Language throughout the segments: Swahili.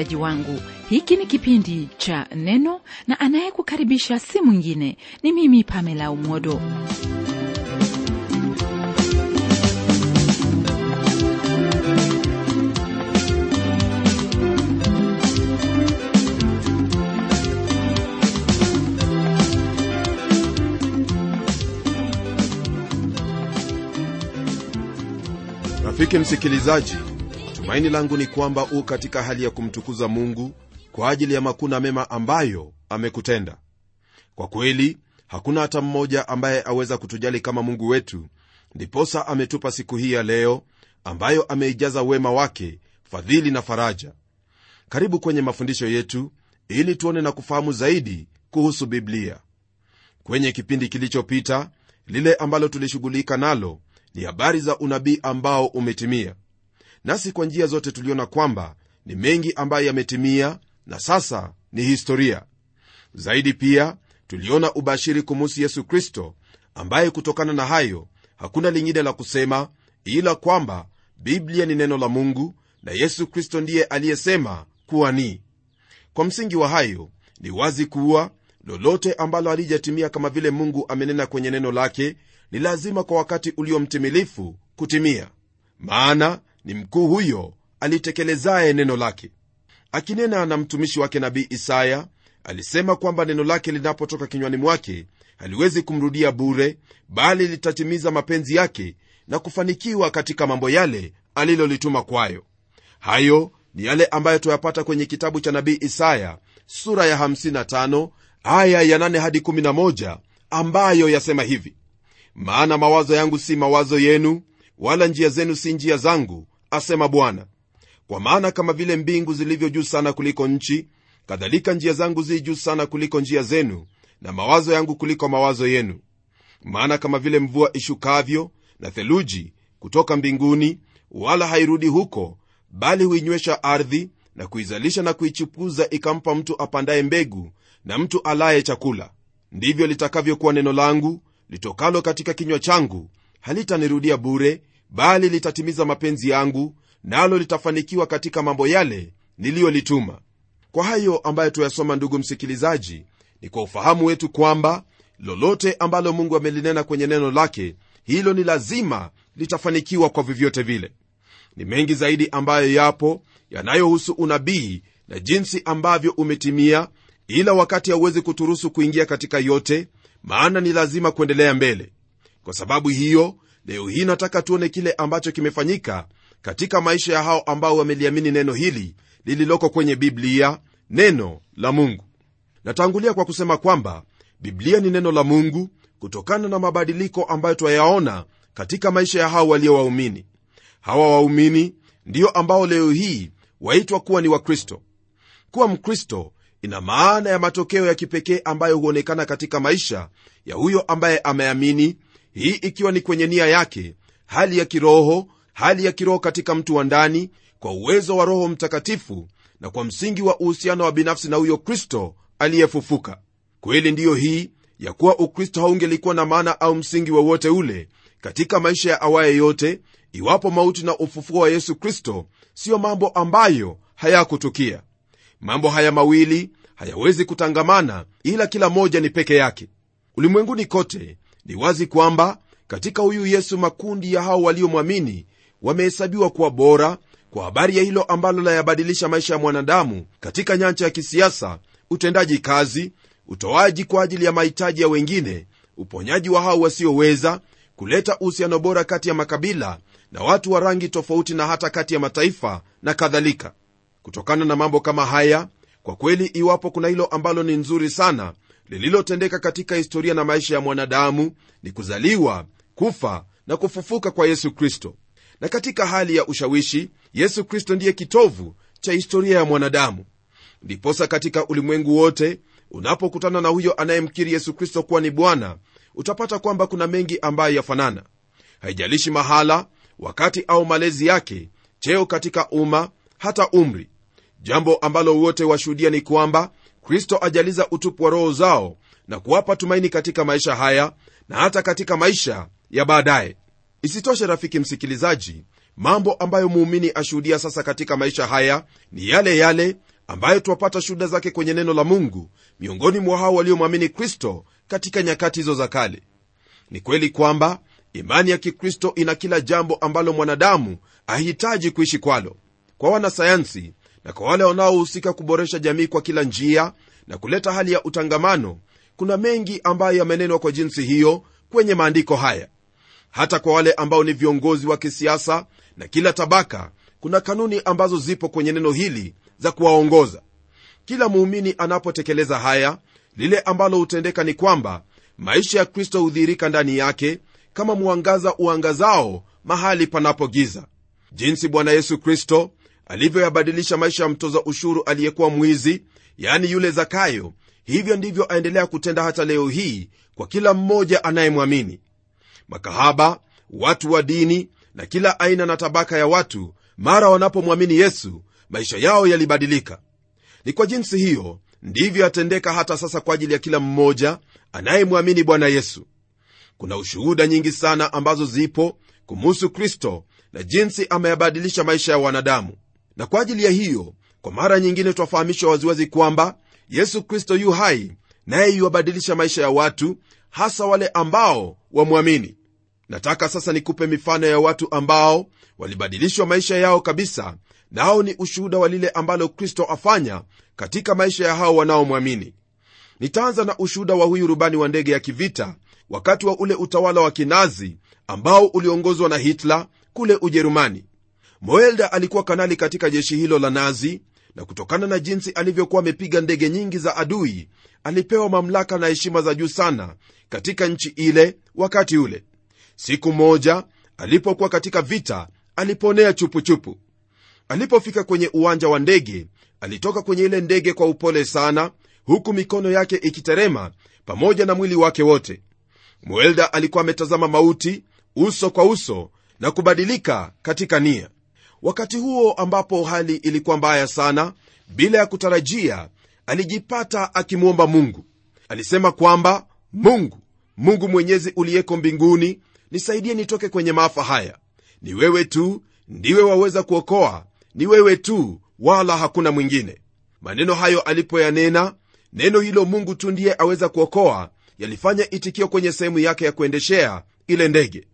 msikilizaji wangu. Hiki ni kipindi cha neno na anayekukaribisha si mwingine ni mimi pamela umodo. Rafiki msikilizaji tumaini langu ni kwamba u katika hali ya kumtukuza mungu kwa ajili ya makuna mema ambayo amekutenda. Kwa kweli hakuna hata mmoja ambaye aweza kutujali kama mungu wetu. Ndiposa ametupa siku hii ya leo ambayo ameijaza wema wake fadhili na faraja. Karibu kwenye mafundisho yetu ili tuone na kufahamu zaidi kuhusu biblia. Kwenye kipindi kilichopita lile ambalo tulishughulika nalo ni habari za unabii ambao umetimia nasi kwa njia zote tuliona kwamba ni mengi ambayo yametimia na sasa ni historia. Zaidi pia tuliona ubashiri kumuhusu yesu kristo ambaye kutokana na hayo hakuna lingine la kusema ila kwamba biblia ni neno la mungu na yesu kristo ndiye aliyesema kuwa ni. Kwa msingi wa hayo ni wazi kuwa lolote ambalo halijatimia kama vile mungu amenena kwenye neno lake ni lazima kwa wakati uliomtimilifu kutimia. Maana ni mkuu huyo alitekelezaye neno lake. Akinena na mtumishi wake nabii isaya alisema kwamba neno lake linapotoka kinywani mwake haliwezi kumrudia bure bali litatimiza mapenzi yake na kufanikiwa katika mambo yale alilolituma kwayo. Hayo ni yale ambayo tuyapata kwenye kitabu cha nabii isaya sura ya 55 aya ya 8 hadi 11 ambayo yasema hivi. Maana mawazo yangu si mawazo yenu wala njia zenu si njia zangu asema bwana kwa maana kama vile mbingu zilivyo juu sana kuliko nchi kadhalika njia zangu zi juu sana kuliko njia zenu na mawazo yangu kuliko mawazo yenu. Maana kama vile mvua ishukavyo na theluji kutoka mbinguni wala hairudi huko bali huinywesha ardhi na kuizalisha na kuichipuza ikampa mtu apandaye mbegu na mtu alaye chakula. Ndivyo litakavyokuwa neno langu litokalo katika kinywa changu halitanirudia bure bali litatimiza mapenzi yangu nalo litafanikiwa katika mambo yale niliyolituma. Kwa hayo ambayo tuyasoma ndugu msikilizaji ni kwa ufahamu wetu kwamba lolote ambalo mungu amelinena kwenye neno lake hilo ni lazima litafanikiwa kwa vyovyote vile. Ni mengi zaidi ambayo yapo yanayohusu unabii na jinsi ambavyo umetimia ila wakati hauwezi kuturuhusu kuingia katika yote maana ni lazima kuendelea mbele. Kwa sababu hiyo leo hii nataka tuone kile ambacho kimefanyika katika maisha ya hao ambao wameliamini neno hili lililoko kwenye biblia neno la mungu. Natangulia kwa kusema kwamba biblia ni neno la mungu kutokana na mabadiliko ambayo twayaona katika maisha ya hao walio waumini. Hawa waumini ndiyo ambao leo hii waitwa kuwa ni wakristo. Kuwa mkristo ina maana ya matokeo ya kipekee ambayo huonekana katika maisha ya huyo ambaye ameamini hii ikiwa ni kwenye nia yake hali ya kiroho hali ya kiroho katika mtu wa ndani kwa uwezo wa roho mtakatifu na kwa msingi wa uhusiano wa binafsi na huyo kristo aliyefufuka. Kweli ndiyo hii ya kuwa ukristo haungelikuwa na maana au msingi wowote ule katika maisha ya awaye yote iwapo mauti na ufufuo wa yesu kristo siyo mambo ambayo hayakutukia. Mambo haya mawili hayawezi kutangamana ila kila moja ni peke yake. Ulimwenguni kote ni wazi kwamba katika huyu yesu makundi ya hao waliomwamini wamehesabiwa kuwa bora kwa habari ya hilo ambalo layabadilisha maisha ya mwanadamu katika nyanja ya kisiasa utendaji kazi utoaji kwa ajili ya mahitaji ya wengine uponyaji wa hao wasioweza kuleta uhusiano bora kati ya makabila na watu wa rangi tofauti na hata kati ya mataifa na kadhalika. Kutokana na mambo kama haya kwa kweli iwapo kuna hilo ambalo ni nzuri sana lililotendeka katika historia na maisha ya mwanadamu ni kuzaliwa kufa na kufufuka kwa yesu kristo. Na katika hali ya ushawishi yesu kristo ndiye kitovu cha historia ya mwanadamu. Ndiposa katika ulimwengu wote unapokutana na huyo anayemkiri yesu kristo kuwa ni bwana utapata kwamba kuna mengi ambayo yafanana. Haijalishi mahala wakati au malezi yake cheo katika umma hata umri. Jambo ambalo wote washuhudia ni kwamba kristo ajaliza utupu wa roho zao na kuwapa tumaini katika maisha haya na hata katika maisha ya baadaye. Isitoshe rafiki msikilizaji mambo ambayo muumini ashuhudia sasa katika maisha haya ni yale yale ambayo twapata shuhuda zake kwenye neno la mungu miongoni mwa hao waliomwamini kristo katika nyakati hizo za kale. Ni kweli kwamba imani ya kikristo ina kila jambo ambalo mwanadamu ahitaji kuishi kwalo. Kwa wanasayansi na kwa wale wanaohusika kuboresha jamii kwa kila njia na kuleta hali ya utangamano kuna mengi ambayo yamenenwa kwa jinsi hiyo kwenye maandiko haya. Hata kwa wale ambao ni viongozi wa kisiasa na kila tabaka kuna kanuni ambazo zipo kwenye neno hili za kuwaongoza. Kila muumini anapotekeleza haya lile ambalo hutendeka ni kwamba maisha ya kristo hudhihirika ndani yake kama mwangaza uangazao mahali panapogiza. Jinsi bwana yesu kristo alivyoyabadilisha maisha ya mtoza ushuru aliyekuwa mwizi yaani yule zakayo. Hivyo ndivyo aendelea kutenda hata leo hii kwa kila mmoja anayemwamini. Makahaba watu wa dini na kila aina na tabaka ya watu mara wanapomwamini yesu maisha yao yalibadilika. Ni kwa jinsi hiyo ndivyo yatendeka hata sasa kwa ajili ya kila mmoja anayemwamini bwana yesu. Kuna ushuhuda nyingi sana ambazo zipo kumuhusu kristo na jinsi ameyabadilisha maisha ya wanadamu na kwa ajili ya hiyo kwa mara nyingine twafahamishwa waziwazi kwamba yesu kristo yu hai naye yuwabadilisha maisha ya watu hasa wale ambao wamwamini. Nataka sasa nikupe mifano ya watu ambao walibadilishwa maisha yao kabisa nao ni ushuhuda wa lile ambalo kristo afanya katika maisha ya hao wanaomwamini. Nitaanza na ushuhuda wa huyu rubani wa ndege ya kivita wakati wa ule utawala wa kinazi ambao uliongozwa na hitler kule ujerumani moelda alikuwa kanali katika jeshi hilo la nazi na kutokana na jinsi alivyokuwa amepiga ndege nyingi za adui alipewa mamlaka na heshima za juu sana katika nchi ile wakati ule. Siku moja alipokuwa katika vita aliponea chupuchupu. Alipofika kwenye uwanja wa ndege alitoka kwenye ile ndege kwa upole sana huku mikono yake ikiterema pamoja na mwili wake wote. Mwelda alikuwa ametazama mauti uso kwa uso na kubadilika katika nia wakati huo ambapo hali ilikuwa mbaya sana bila ya kutarajia alijipata akimwomba mungu. Alisema kwamba mungu mungu mwenyezi uliyeko mbinguni nisaidie nitoke kwenye maafa haya. Ni wewe tu ndiwe waweza kuokoa ni wewe tu wala hakuna mwingine. Maneno hayo alipoyanena neno hilo mungu tu ndiye aweza kuokoa yalifanya itikio kwenye sehemu yake ya kuendeshea ile ndege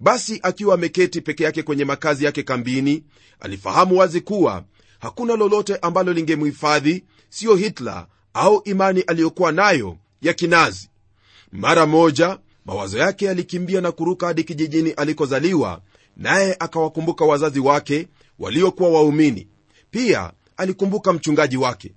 basi akiwa ameketi peke yake kwenye makazi yake kambini alifahamu wazi kuwa hakuna lolote ambalo lingemhifadhi siyo hitler au imani aliyokuwa nayo ya kinazi. Mara moja mawazo yake yalikimbia na kuruka hadi kijijini alikozaliwa naye akawakumbuka wazazi wake waliokuwa waumini. Pia alikumbuka mchungaji wake.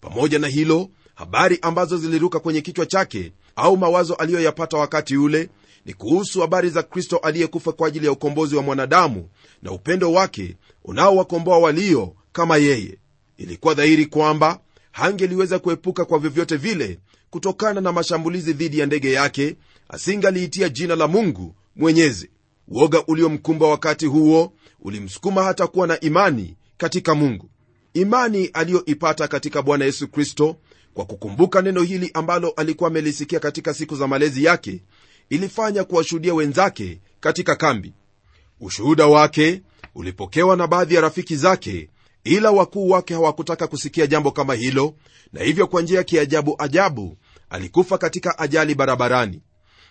Pamoja na hilo habari ambazo ziliruka kwenye kichwa chake au mawazo aliyoyapata wakati ule ni kuhusu habari za kristo aliyekufa kwa ajili ya ukombozi wa mwanadamu na upendo wake unaowakomboa walio kama yeye. Ilikuwa dhahiri kwamba hangeliweza kuepuka kwa vyovyote vile kutokana na mashambulizi dhidi ya ndege yake asingaliitia jina la mungu mwenyezi. Uoga uliomkumba wakati huo ulimsukuma hata kuwa na imani katika mungu. Imani aliyoipata katika bwana yesu kristo kwa kukumbuka neno hili ambalo alikuwa amelisikia katika siku za malezi yake ilifanya kuwashuhudia wenzake katika kambi. Ushuhuda wake ulipokewa na baadhi ya rafiki zake ila wakuu wake hawakutaka kusikia jambo kama hilo na hivyo kwa njia ya kiajabu ajabu alikufa katika ajali barabarani.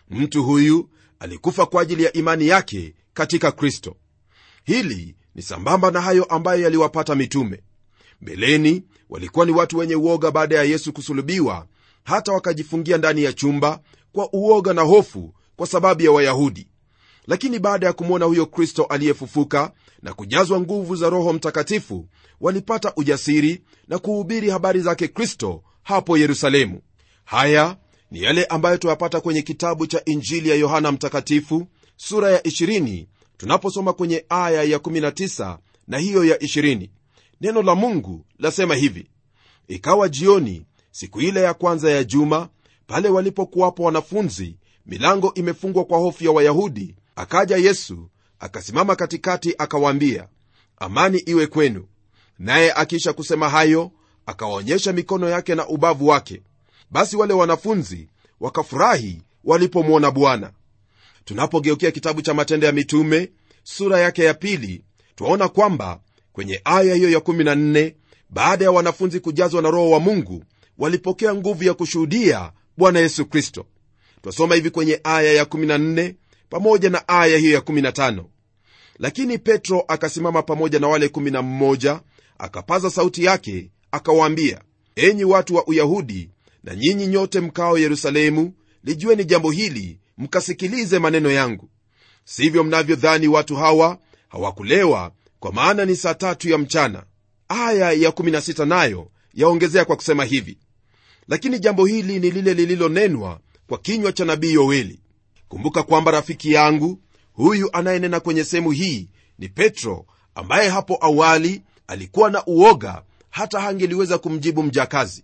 Mtu huyu alikufa kwa ajili ya imani yake katika kristo. Hili ni sambamba na hayo ambayo yaliwapata mitume. Mbeleni walikuwa ni watu wenye uoga baada ya yesu kusulubiwa hata wakajifungia ndani ya chumba kwa uoga na hofu kwa sababu ya wayahudi. Lakini baada ya kumwona huyo kristo aliyefufuka na kujazwa nguvu za roho mtakatifu walipata ujasiri na kuhubiri habari zake kristo hapo yerusalemu. Haya ni yale ambayo tuyapata kwenye kitabu cha injili ya yohana mtakatifu sura ya 20 tunaposoma kwenye aya ya 19 na hiyo ya 20 neno la mungu lasema hivi ikawa jioni siku ile ya kwanza ya juma pale walipokuwapo wanafunzi milango imefungwa kwa hofu ya wayahudi. Akaja yesu akasimama katikati akawaambia amani iwe kwenu. Naye akiisha kusema hayo akawaonyesha mikono yake na ubavu wake. Basi wale wanafunzi wakafurahi walipomwona bwana. Tunapogeukia kitabu cha matendo ya mitume sura yake ya pili twaona kwamba kwenye aya hiyo ya 14 baada ya wanafunzi kujazwa na roho wa mungu walipokea nguvu ya kushuhudia bwana yesu kristo. Twasoma hivi kwenye aya ya 14 pamoja na aya hiyo ya 15 lakini petro akasimama pamoja na wale 11 akapaza sauti yake akawaambia enyi watu wa uyahudi na nyinyi nyote mkao yerusalemu lijueni jambo hili mkasikilize maneno yangu. Sivyo mnavyodhani watu hawa hawakulewa kwa maana ni saa tatu ya mchana. Aya ya 16 nayo yaongezea kwa kusema hivi lakini jambo hili ni lile lililonenwa kwa kinywa cha nabii yoeli kumbuka kwamba rafiki yangu huyu anayenena kwenye sehemu hii ni petro ambaye hapo awali alikuwa na uoga hata hangeliweza kumjibu mjakazi.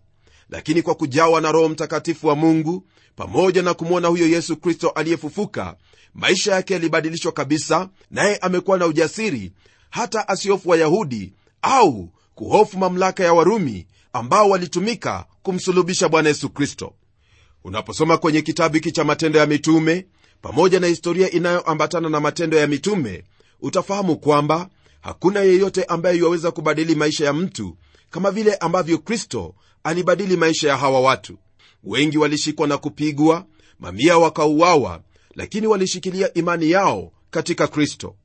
Lakini kwa kujawa na roho mtakatifu wa mungu pamoja na kumwona huyo yesu kristo aliyefufuka maisha yake yalibadilishwa kabisa naye amekuwa na ujasiri hata asiofu wayahudi au kuhofu mamlaka ya warumi ambao walitumika kumsulubisha bwana yesu kristo. Unaposoma kwenye kitabu hiki cha matendo ya mitume pamoja na historia inayoambatana na matendo ya mitume utafahamu kwamba hakuna yeyote ambaye yuwaweza kubadili maisha ya mtu kama vile ambavyo kristo alibadili maisha ya hawa watu. Wengi walishikwa na kupigwa mamia wakauawa lakini walishikilia imani yao katika kristo.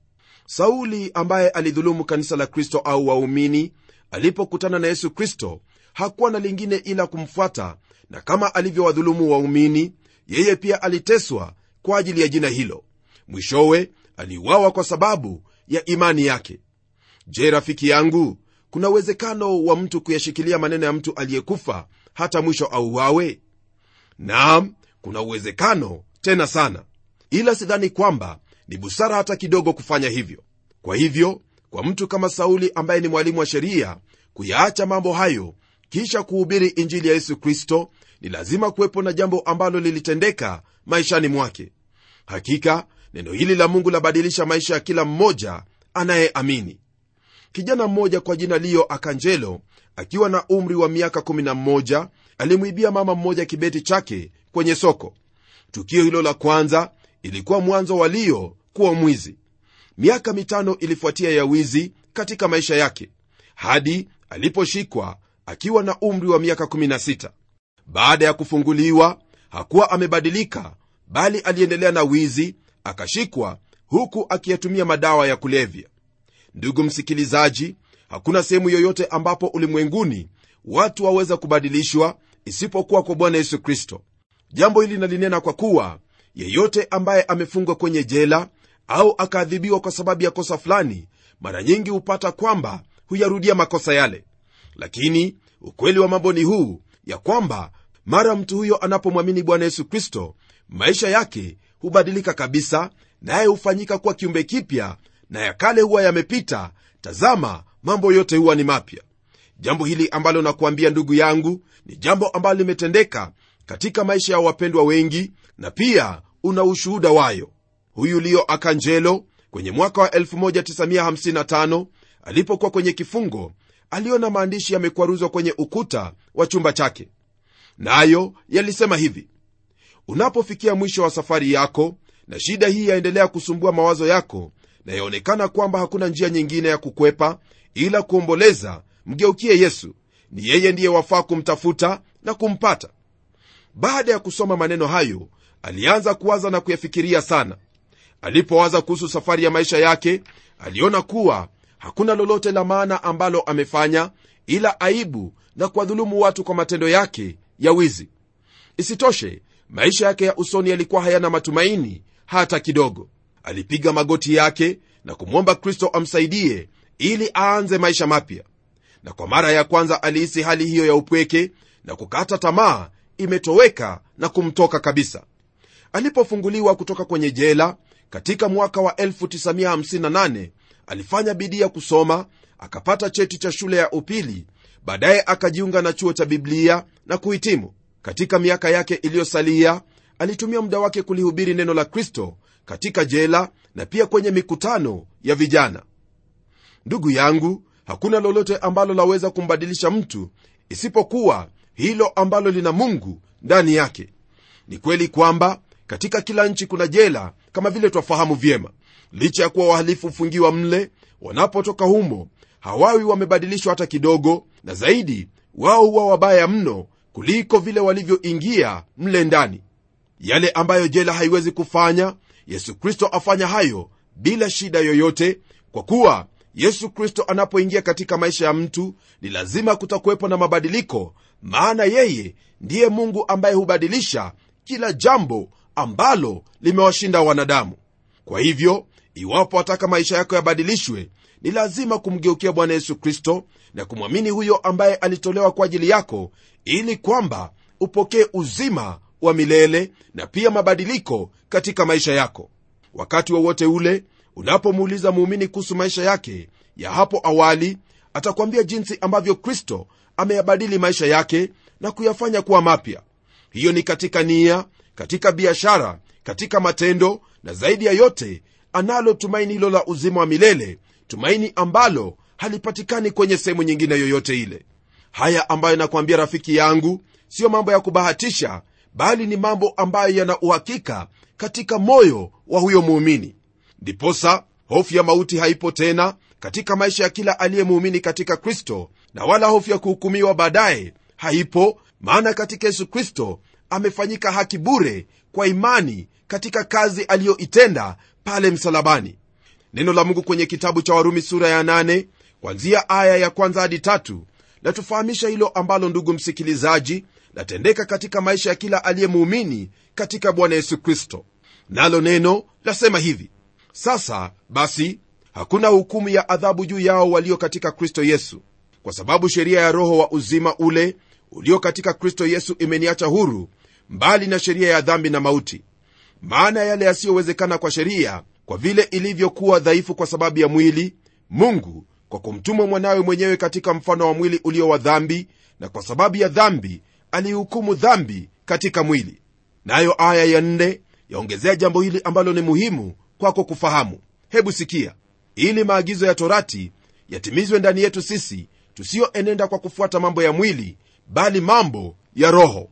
Sauli ambaye alidhulumu kanisa la kristo au waumini alipokutana na yesu kristo hakuwa na lingine ila kumfuata na kama alivyowadhulumu waumini yeye pia aliteswa kwa ajili ya jina hilo. Mwishowe aliuawa kwa sababu ya imani yake. Je rafiki yangu kuna uwezekano wa mtu kuyashikilia maneno ya mtu aliyekufa hata mwisho auawe? Naam kuna uwezekano tena sana. Ila sidhani kwamba ni busara hata kidogo kufanya hivyo. Kwa hivyo kwa mtu kama sauli ambaye ni mwalimu wa sheria kuyaacha mambo hayo kisha kuhubiri injili ya yesu kristo ni lazima kuwepo na jambo ambalo lilitendeka maishani mwake. Hakika neno hili la mungu labadilisha maisha ya kila mmoja anayeamini. Kijana mmoja kwa jina liyo akanjelo akiwa na umri wa miaka 11 alimwibia mama mmoja kibeti chake kwenye soko. Tukio hilo la kwanza ilikuwa mwanzo wa liyo kuwa mwizi. Miaka mitano ilifuatia ya wizi katika maisha yake. Hadi aliposhikwa akiwa na umri wa miaka 16 baada ya kufunguliwa hakuwa amebadilika bali aliendelea na wizi akashikwa huku akiyatumia madawa ya kulevya. Ndugu msikilizaji hakuna sehemu yoyote ambapo ulimwenguni watu waweza kubadilishwa isipokuwa kwa bwana yesu kristo. Jambo hili nalinena kwa kuwa yeyote ambaye amefungwa kwenye jela au akaadhibiwa kwa sababu ya kosa fulani mara nyingi hupata kwamba huyarudia makosa yale lakini ukweli wa mambo ni huu ya kwamba mara mtu huyo anapomwamini bwana yesu kristo maisha yake hubadilika kabisa naye hufanyika kuwa kiumbe kipya na ya kale huwa yamepita tazama mambo yote huwa ni mapya. Jambo hili ambalo nakuambia ndugu yangu ni jambo ambalo limetendeka katika maisha ya wapendwa wengi na pia una ushuhuda wayo. Huyu liyo akanjelo kwenye mwaka wa 1955 alipokuwa kwenye kifungo aliona maandishi yamekwaruzwa kwenye ukuta wa chumba chake. Nayo na yalisema hivi unapofikia mwisho wa safari yako na shida hii yaendelea kusumbua mawazo yako na yaonekana kwamba hakuna njia nyingine ya kukwepa ila kuomboleza mgeukie yesu. Ni yeye ndiye wafaa kumtafuta na kumpata. Baada ya kusoma maneno hayo alianza kuwaza na kuyafikiria sana. Alipowaza kuhusu safari ya maisha yake aliona kuwa hakuna lolote la maana ambalo amefanya ila aibu na kuwadhulumu watu kwa matendo yake ya wizi. Isitoshe maisha yake ya usoni yalikuwa hayana matumaini hata kidogo. Alipiga magoti yake na kumwomba kristo amsaidie ili aanze maisha mapya. Na kwa mara ya kwanza alihisi hali hiyo ya upweke na kukata tamaa imetoweka na kumtoka kabisa. Alipofunguliwa kutoka kwenye jela katika mwaka wa 1958 alifanya bidii ya kusoma akapata cheti cha shule ya upili baadaye akajiunga na chuo cha biblia na kuhitimu. Katika miaka yake iliyosalia alitumia muda wake kulihubiri neno la kristo katika jela na pia kwenye mikutano ya vijana. Ndugu yangu hakuna lolote ambalo laweza kumbadilisha mtu isipokuwa hilo ambalo lina mungu ndani yake. Ni kweli kwamba katika kila nchi kuna jela kama vile twafahamu vyema licha ya kuwa wahalifu hufungiwa mle wanapotoka humo hawawi wamebadilishwa hata kidogo na zaidi wao huwa wabaya mno kuliko vile walivyoingia mle ndani. Yale ambayo jela haiwezi kufanya yesu kristo afanya hayo bila shida yoyote kwa kuwa yesu kristo anapoingia katika maisha ya mtu ni lazima kutakuwepo na mabadiliko maana yeye ndiye mungu ambaye hubadilisha kila jambo ambalo limewashinda wanadamu. Kwa hivyo iwapo wataka maisha yako yabadilishwe ni lazima kumgeukia bwana yesu kristo na kumwamini huyo ambaye alitolewa kwa ajili yako ili kwamba upokee uzima wa milele na pia mabadiliko katika maisha yako. Wakati wowote wa ule unapomuuliza muumini kuhusu maisha yake ya hapo awali atakwambia jinsi ambavyo kristo ameyabadili maisha yake na kuyafanya kuwa mapya. Hiyo ni katika nia katika biashara katika matendo na zaidi ya yote analo tumaini hilo la uzima wa milele tumaini ambalo halipatikani kwenye sehemu nyingine yoyote ile. Haya ambayo nakwambia rafiki yangu siyo mambo ya kubahatisha bali ni mambo ambayo yana uhakika katika moyo wa huyo muumini. Ndiposa hofu ya mauti haipo tena katika maisha ya kila aliyemuumini katika kristo na wala hofu ya kuhukumiwa baadaye haipo maana katika yesu kristo amefanyika haki bure kwa imani katika kazi aliyoitenda pale msalabani. Neno la mungu kwenye kitabu cha warumi sura ya 8 kwanzia aya ya kwanza hadi tatu latufahamisha hilo ambalo ndugu msikilizaji latendeka katika maisha ya kila aliyemuumini katika bwana yesu kristo. Nalo neno lasema hivi sasa basi hakuna hukumu ya adhabu juu yao walio katika kristo yesu. Kwa sababu sheria ya roho wa uzima ule ulio katika kristo yesu imeniacha huru mbali na sheria ya dhambi na mauti maana yale yasiyowezekana kwa sheria kwa vile ilivyokuwa dhaifu kwa sababu ya mwili mungu kwa kumtuma mwanawe mwenyewe katika mfano wa mwili ulio wa dhambi na kwa sababu ya dhambi alihukumu dhambi katika mwili. Nayo aya ya nne yaongezea jambo hili ambalo ni muhimu kwako kufahamu. Hebu sikia. Ili maagizo ya torati yatimizwe ndani yetu sisi tusiyoenenda kwa kufuata mambo ya mwili bali mambo ya roho.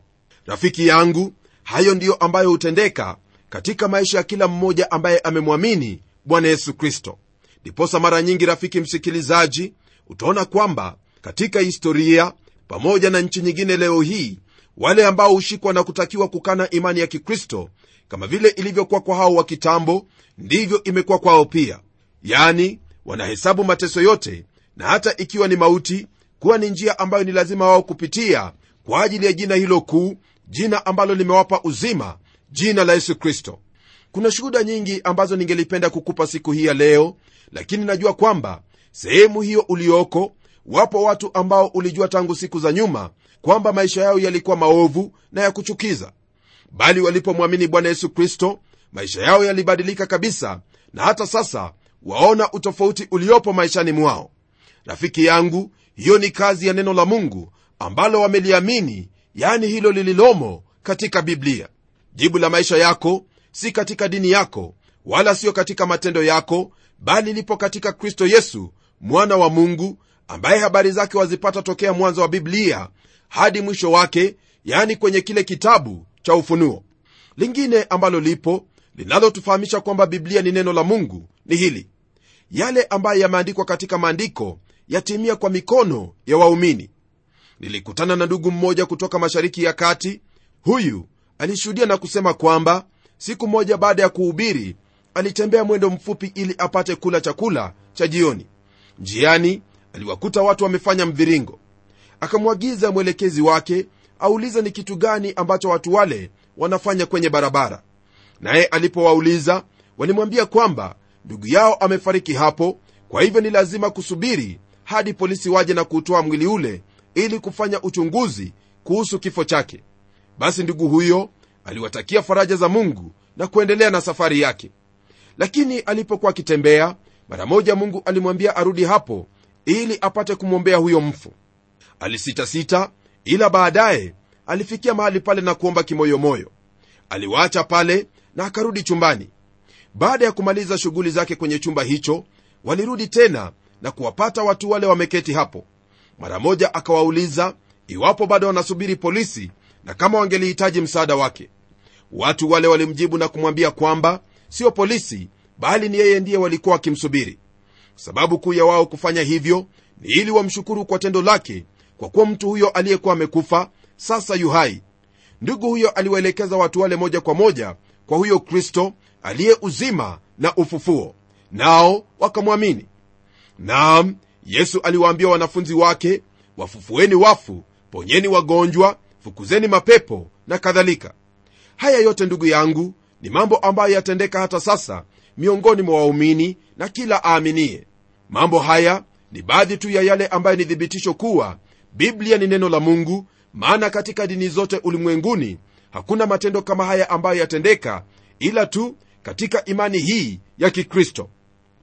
Rafiki yangu hayo ndiyo ambayo hutendeka katika maisha ya kila mmoja ambaye amemwamini bwana yesu kristo. Ndiposa mara nyingi rafiki msikilizaji utaona kwamba katika historia pamoja na nchi nyingine leo hii wale ambao hushikwa na kutakiwa kukana imani ya kikristo kama vile ilivyokuwa kwa hao wa kitambo ndivyo imekuwa kwao pia. Yani wanahesabu mateso yote na hata ikiwa ni mauti kuwa ni njia ambayo ni lazima wao kupitia kwa ajili ya jina hilo kuu jina ambalo limewapa uzima jina la yesu kristo. Kuna shuhuda nyingi ambazo ningelipenda kukupa siku hii ya leo lakini najua kwamba sehemu hiyo ulioko wapo watu ambao ulijua tangu siku za nyuma kwamba maisha yao yalikuwa maovu na ya kuchukiza. Bali walipomwamini bwana yesu kristo maisha yao yalibadilika kabisa na hata sasa waona utofauti uliopo maishani mwao. Rafiki yangu hiyo ni kazi ya neno la mungu ambalo wameliamini yani hilo lililomo katika biblia jibu la maisha yako si katika dini yako wala siyo katika matendo yako bali lipo katika kristo yesu mwana wa mungu ambaye habari zake wazipata tokea mwanzo wa biblia hadi mwisho wake yani kwenye kile kitabu cha ufunuo. Lingine ambalo lipo linalotufahamisha kwamba biblia ni neno la mungu ni hili. Yale ambayo yameandikwa katika maandiko yatimia kwa mikono ya waumini. Nilikutana na ndugu mmoja kutoka mashariki ya kati huyu alishuhudia na kusema kwamba siku moja baada ya kuhubiri alitembea mwendo mfupi ili apate kula chakula cha jioni. Njiani aliwakuta watu wamefanya mviringo. Akamwagiza mwelekezi wake aulize ni kitu gani ambacho watu wale wanafanya kwenye barabara. Naye alipowauliza walimwambia kwamba ndugu yao amefariki hapo kwa hivyo ni lazima kusubiri hadi polisi waje na kuutoa mwili ule ili kufanya uchunguzi kuhusu kifo chake basi ndugu huyo aliwatakia faraja za mungu na kuendelea na safari yake. Lakini alipokuwa akitembea mara moja mungu alimwambia arudi hapo ili apate kumwombea huyo mfu. Alisitasita ila baadaye alifikia mahali pale na kuomba kimoyomoyo. Aliwaacha pale na akarudi chumbani. Baada ya kumaliza shughuli zake kwenye chumba hicho walirudi tena na kuwapata watu wale wameketi hapo. Mara moja akawauliza iwapo bado wanasubiri polisi na kama wangelihitaji msaada wake watu wale walimjibu na kumwambia kwamba sio polisi bali ni yeye ndiye walikuwa wakimsubiri. Sababu kuu ya wao kufanya hivyo ni ili wamshukuru kwa tendo lake kwa kuwa mtu huyo aliyekuwa amekufa sasa yu hai. Ndugu huyo aliwaelekeza watu wale moja kwa moja kwa huyo kristo aliye uzima na ufufuo nao wakamwamini. Naam yesu aliwaambia wanafunzi wake wafufueni wafu ponyeni wagonjwa fukuzeni mapepo na kadhalika. Haya yote ndugu yangu ni mambo ambayo yatendeka hata sasa miongoni mwa waumini na kila aaminie. Mambo haya ni baadhi tu ya yale ambayo ni thibitisho kuwa biblia ni neno la mungu maana katika dini zote ulimwenguni hakuna matendo kama haya ambayo yatendeka ila tu katika imani hii ya kikristo.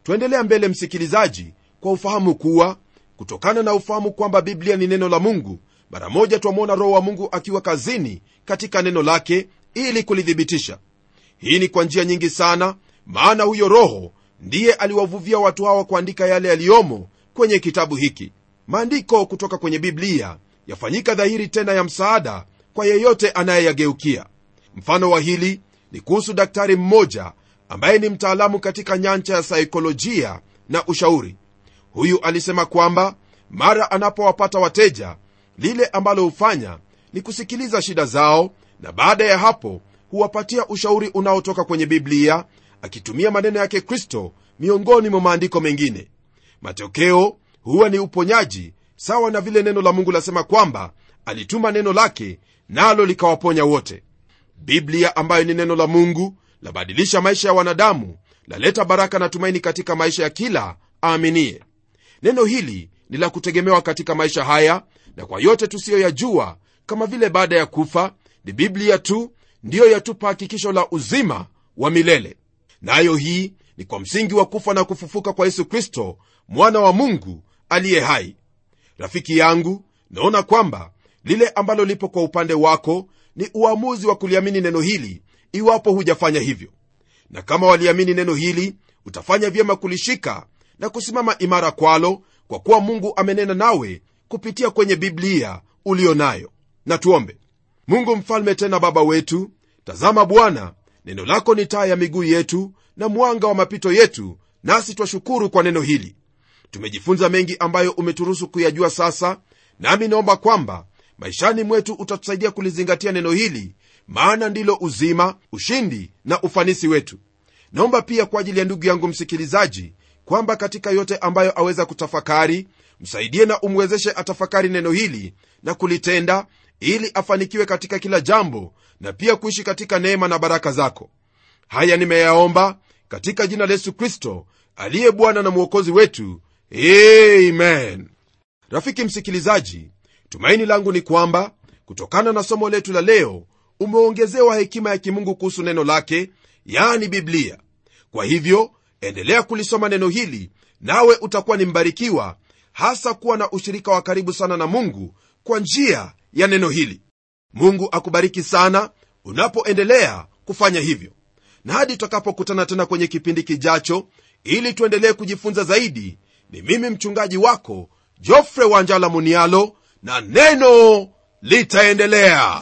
Tuendelea mbele msikilizaji kwa ufahamu kuwa kutokana na ufahamu kwamba biblia ni neno la mungu mara moja twamwona roho wa mungu akiwa kazini katika neno lake ili kulithibitisha. Hii ni kwa njia nyingi sana maana huyo roho ndiye aliwavuvia watu hawa kuandika yale yaliyomo kwenye kitabu hiki. Maandiko kutoka kwenye biblia yafanyika dhahiri tena ya msaada kwa yeyote anayeyageukia. Mfano wa hili ni kuhusu daktari mmoja ambaye ni mtaalamu katika nyanja ya saikolojia na ushauri. Huyu alisema kwamba mara anapowapata wateja lile ambalo hufanya ni kusikiliza shida zao na baada ya hapo huwapatia ushauri unaotoka kwenye biblia akitumia maneno yake kristo miongoni mwa maandiko mengine. Matokeo huwa ni uponyaji sawa na vile neno la mungu lasema kwamba alituma neno lake nalo likawaponya wote. Biblia ambayo ni neno la mungu labadilisha maisha ya wanadamu laleta baraka na tumaini katika maisha ya kila aaminie. Neno hili ni la kutegemewa katika maisha haya na kwa yote tusiyoyajua kama vile baada ya kufa ni biblia tu ndiyo yatupa hakikisho la uzima wa milele. Nayo na hii ni kwa msingi wa kufa na kufufuka kwa yesu kristo mwana wa mungu aliye hai. Rafiki yangu naona kwamba lile ambalo lipo kwa upande wako ni uamuzi wa kuliamini neno hili iwapo hujafanya hivyo. Na kama waliamini neno hili utafanya vyema kulishika na kusimama imara kwalo kwa kuwa mungu amenena nawe kupitia kwenye biblia uliyo nayo. Na tuombe. Mungu mfalme tena baba wetu tazama bwana neno lako ni taa ya miguu yetu na mwanga wa mapito yetu nasi twashukuru kwa neno hili. Tumejifunza mengi ambayo umeturuhusu kuyajua sasa nami naomba kwamba maishani mwetu utatusaidia kulizingatia neno hili maana ndilo uzima ushindi na ufanisi wetu. Naomba pia kwa ajili ya ndugu yangu msikilizaji kwamba katika yote ambayo aweza kutafakari msaidie na umwezeshe atafakari neno hili na kulitenda ili afanikiwe katika kila jambo na pia kuishi katika neema na baraka zako. Haya nimeyaomba katika jina la yesu kristo aliye bwana na mwokozi wetu. Amen. Rafiki msikilizaji tumaini langu ni kwamba kutokana na somo letu la leo umeongezewa hekima ya kimungu kuhusu neno lake yani biblia. Kwa hivyo endelea kulisoma neno hili nawe utakuwa ni mbarikiwa hasa kuwa na ushirika wa karibu sana na mungu kwa njia ya neno hili. Mungu akubariki sana unapoendelea kufanya hivyo. Na hadi tutakapokutana tena kwenye kipindi kijacho ili tuendelee kujifunza zaidi ni mimi mchungaji wako jofre wanjala munialo na neno litaendelea